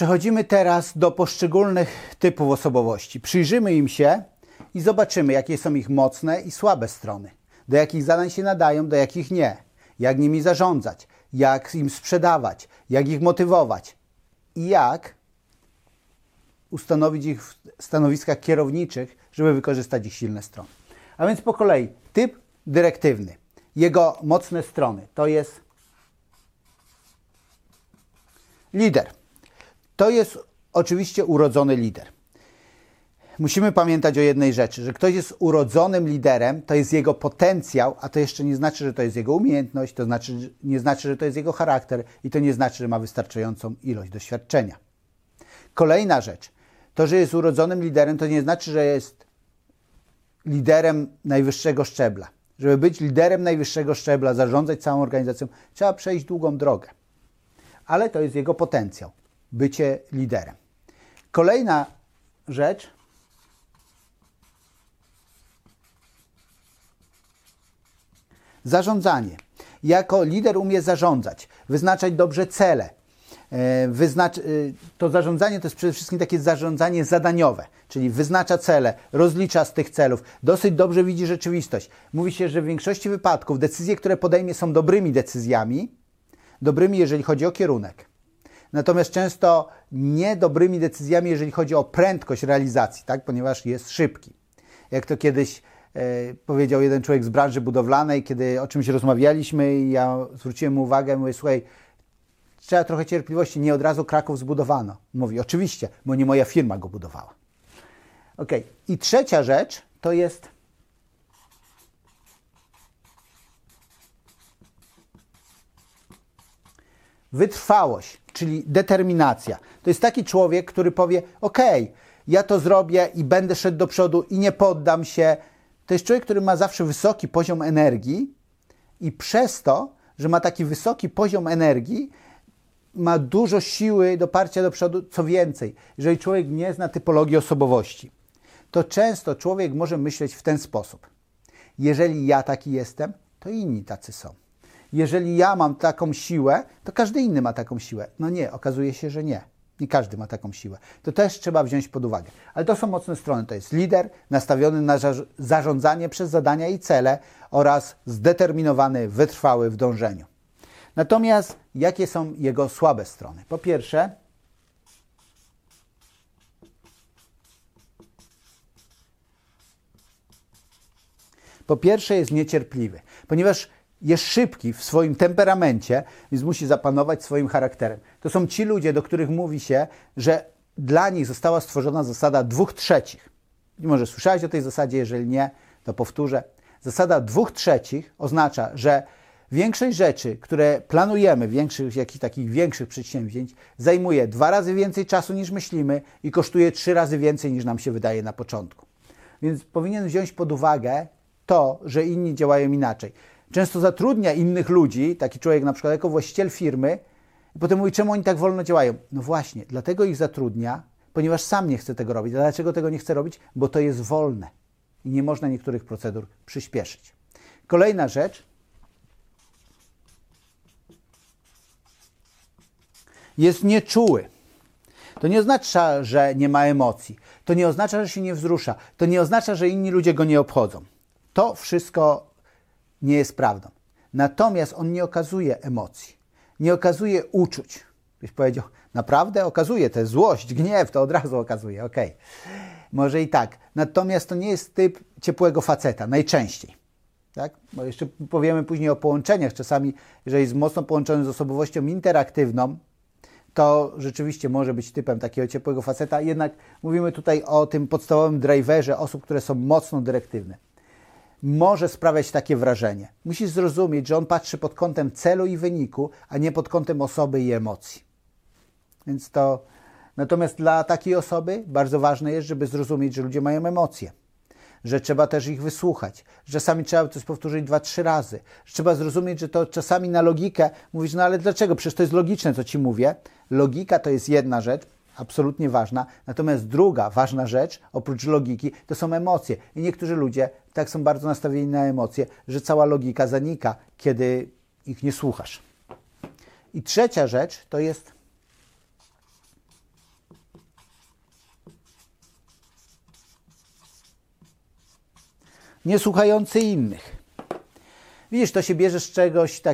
Przechodzimy teraz do poszczególnych typów osobowości. Przyjrzymy im się i zobaczymy, jakie są ich mocne i słabe strony. Do jakich zadań się nadają, do jakich nie. Jak nimi zarządzać, jak im sprzedawać, jak ich motywować i jak ustanowić ich w stanowiskach kierowniczych, żeby wykorzystać ich silne strony. A więc po kolei, typ dyrektywny. Jego mocne strony to jest lider. To jest oczywiście urodzony lider. Musimy pamiętać o jednej rzeczy, że ktoś jest urodzonym liderem, to jest jego potencjał, a to jeszcze nie znaczy, że to jest jego umiejętność, to znaczy, nie znaczy, że to jest jego charakter i to nie znaczy, że ma wystarczającą ilość doświadczenia. Kolejna rzecz. To, że jest urodzonym liderem, to nie znaczy, że jest liderem najwyższego szczebla. Żeby być liderem najwyższego szczebla, zarządzać całą organizacją, trzeba przejść długą drogę. Ale to jest jego potencjał bycie liderem. Kolejna rzecz. Zarządzanie. Jako lider umie zarządzać, wyznaczać dobrze cele. E, wyznacz, e, to zarządzanie to jest przede wszystkim takie zarządzanie zadaniowe, czyli wyznacza cele, rozlicza z tych celów, dosyć dobrze widzi rzeczywistość. Mówi się, że w większości wypadków decyzje, które podejmie, są dobrymi decyzjami, dobrymi, jeżeli chodzi o kierunek natomiast często niedobrymi decyzjami, jeżeli chodzi o prędkość realizacji, tak? ponieważ jest szybki. Jak to kiedyś e, powiedział jeden człowiek z branży budowlanej, kiedy o czymś rozmawialiśmy i ja zwróciłem mu uwagę, mówię, słuchaj, trzeba trochę cierpliwości, nie od razu Kraków zbudowano. Mówi, oczywiście, bo nie moja firma go budowała. Ok. I trzecia rzecz to jest wytrwałość czyli determinacja. To jest taki człowiek, który powie: OK, ja to zrobię i będę szedł do przodu i nie poddam się. To jest człowiek, który ma zawsze wysoki poziom energii i przez to, że ma taki wysoki poziom energii, ma dużo siły do parcia do przodu. Co więcej, jeżeli człowiek nie zna typologii osobowości, to często człowiek może myśleć w ten sposób: jeżeli ja taki jestem, to inni tacy są jeżeli ja mam taką siłę, to każdy inny ma taką siłę. No nie, okazuje się, że nie. Nie każdy ma taką siłę. To też trzeba wziąć pod uwagę. Ale to są mocne strony. To jest lider nastawiony na zarządzanie przez zadania i cele oraz zdeterminowany, wytrwały w dążeniu. Natomiast jakie są jego słabe strony? Po pierwsze, po pierwsze jest niecierpliwy, ponieważ jest szybki w swoim temperamencie, więc musi zapanować swoim charakterem. To są ci ludzie, do których mówi się, że dla nich została stworzona zasada dwóch trzecich. Może słyszałeś o tej zasadzie, jeżeli nie, to powtórzę. Zasada dwóch trzecich oznacza, że większość rzeczy, które planujemy, większych, jakichś takich większych przedsięwzięć, zajmuje dwa razy więcej czasu niż myślimy i kosztuje trzy razy więcej niż nam się wydaje na początku. Więc powinien wziąć pod uwagę to, że inni działają inaczej często zatrudnia innych ludzi, taki człowiek na przykład jako właściciel firmy, i potem mówi, czemu oni tak wolno działają? No właśnie, dlatego ich zatrudnia, ponieważ sam nie chce tego robić. A dlaczego tego nie chce robić? Bo to jest wolne i nie można niektórych procedur przyspieszyć. Kolejna rzecz. Jest nieczuły. To nie oznacza, że nie ma emocji. To nie oznacza, że się nie wzrusza. To nie oznacza, że inni ludzie go nie obchodzą. To wszystko nie jest prawdą. Natomiast on nie okazuje emocji, nie okazuje uczuć. Byś powiedział, naprawdę okazuje, jest złość, gniew, to od razu okazuje, okej. Okay. Może i tak. Natomiast to nie jest typ ciepłego faceta, najczęściej. Tak? Bo jeszcze powiemy później o połączeniach. Czasami, jeżeli jest mocno połączony z osobowością interaktywną, to rzeczywiście może być typem takiego ciepłego faceta. Jednak mówimy tutaj o tym podstawowym driverze osób, które są mocno dyrektywne może sprawiać takie wrażenie. Musisz zrozumieć, że on patrzy pod kątem celu i wyniku, a nie pod kątem osoby i emocji. Więc to. Natomiast dla takiej osoby bardzo ważne jest, żeby zrozumieć, że ludzie mają emocje, że trzeba też ich wysłuchać, że czasami trzeba coś powtórzyć dwa, trzy razy, że trzeba zrozumieć, że to czasami na logikę mówisz, no ale dlaczego? Przecież to jest logiczne, co ci mówię. Logika to jest jedna rzecz, absolutnie ważna. Natomiast druga ważna rzecz, oprócz logiki, to są emocje. I niektórzy ludzie tak są bardzo nastawieni na emocje, że cała logika zanika, kiedy ich nie słuchasz. I trzecia rzecz to jest niesłuchający innych. Widzisz, to się bierze z czegoś takiego.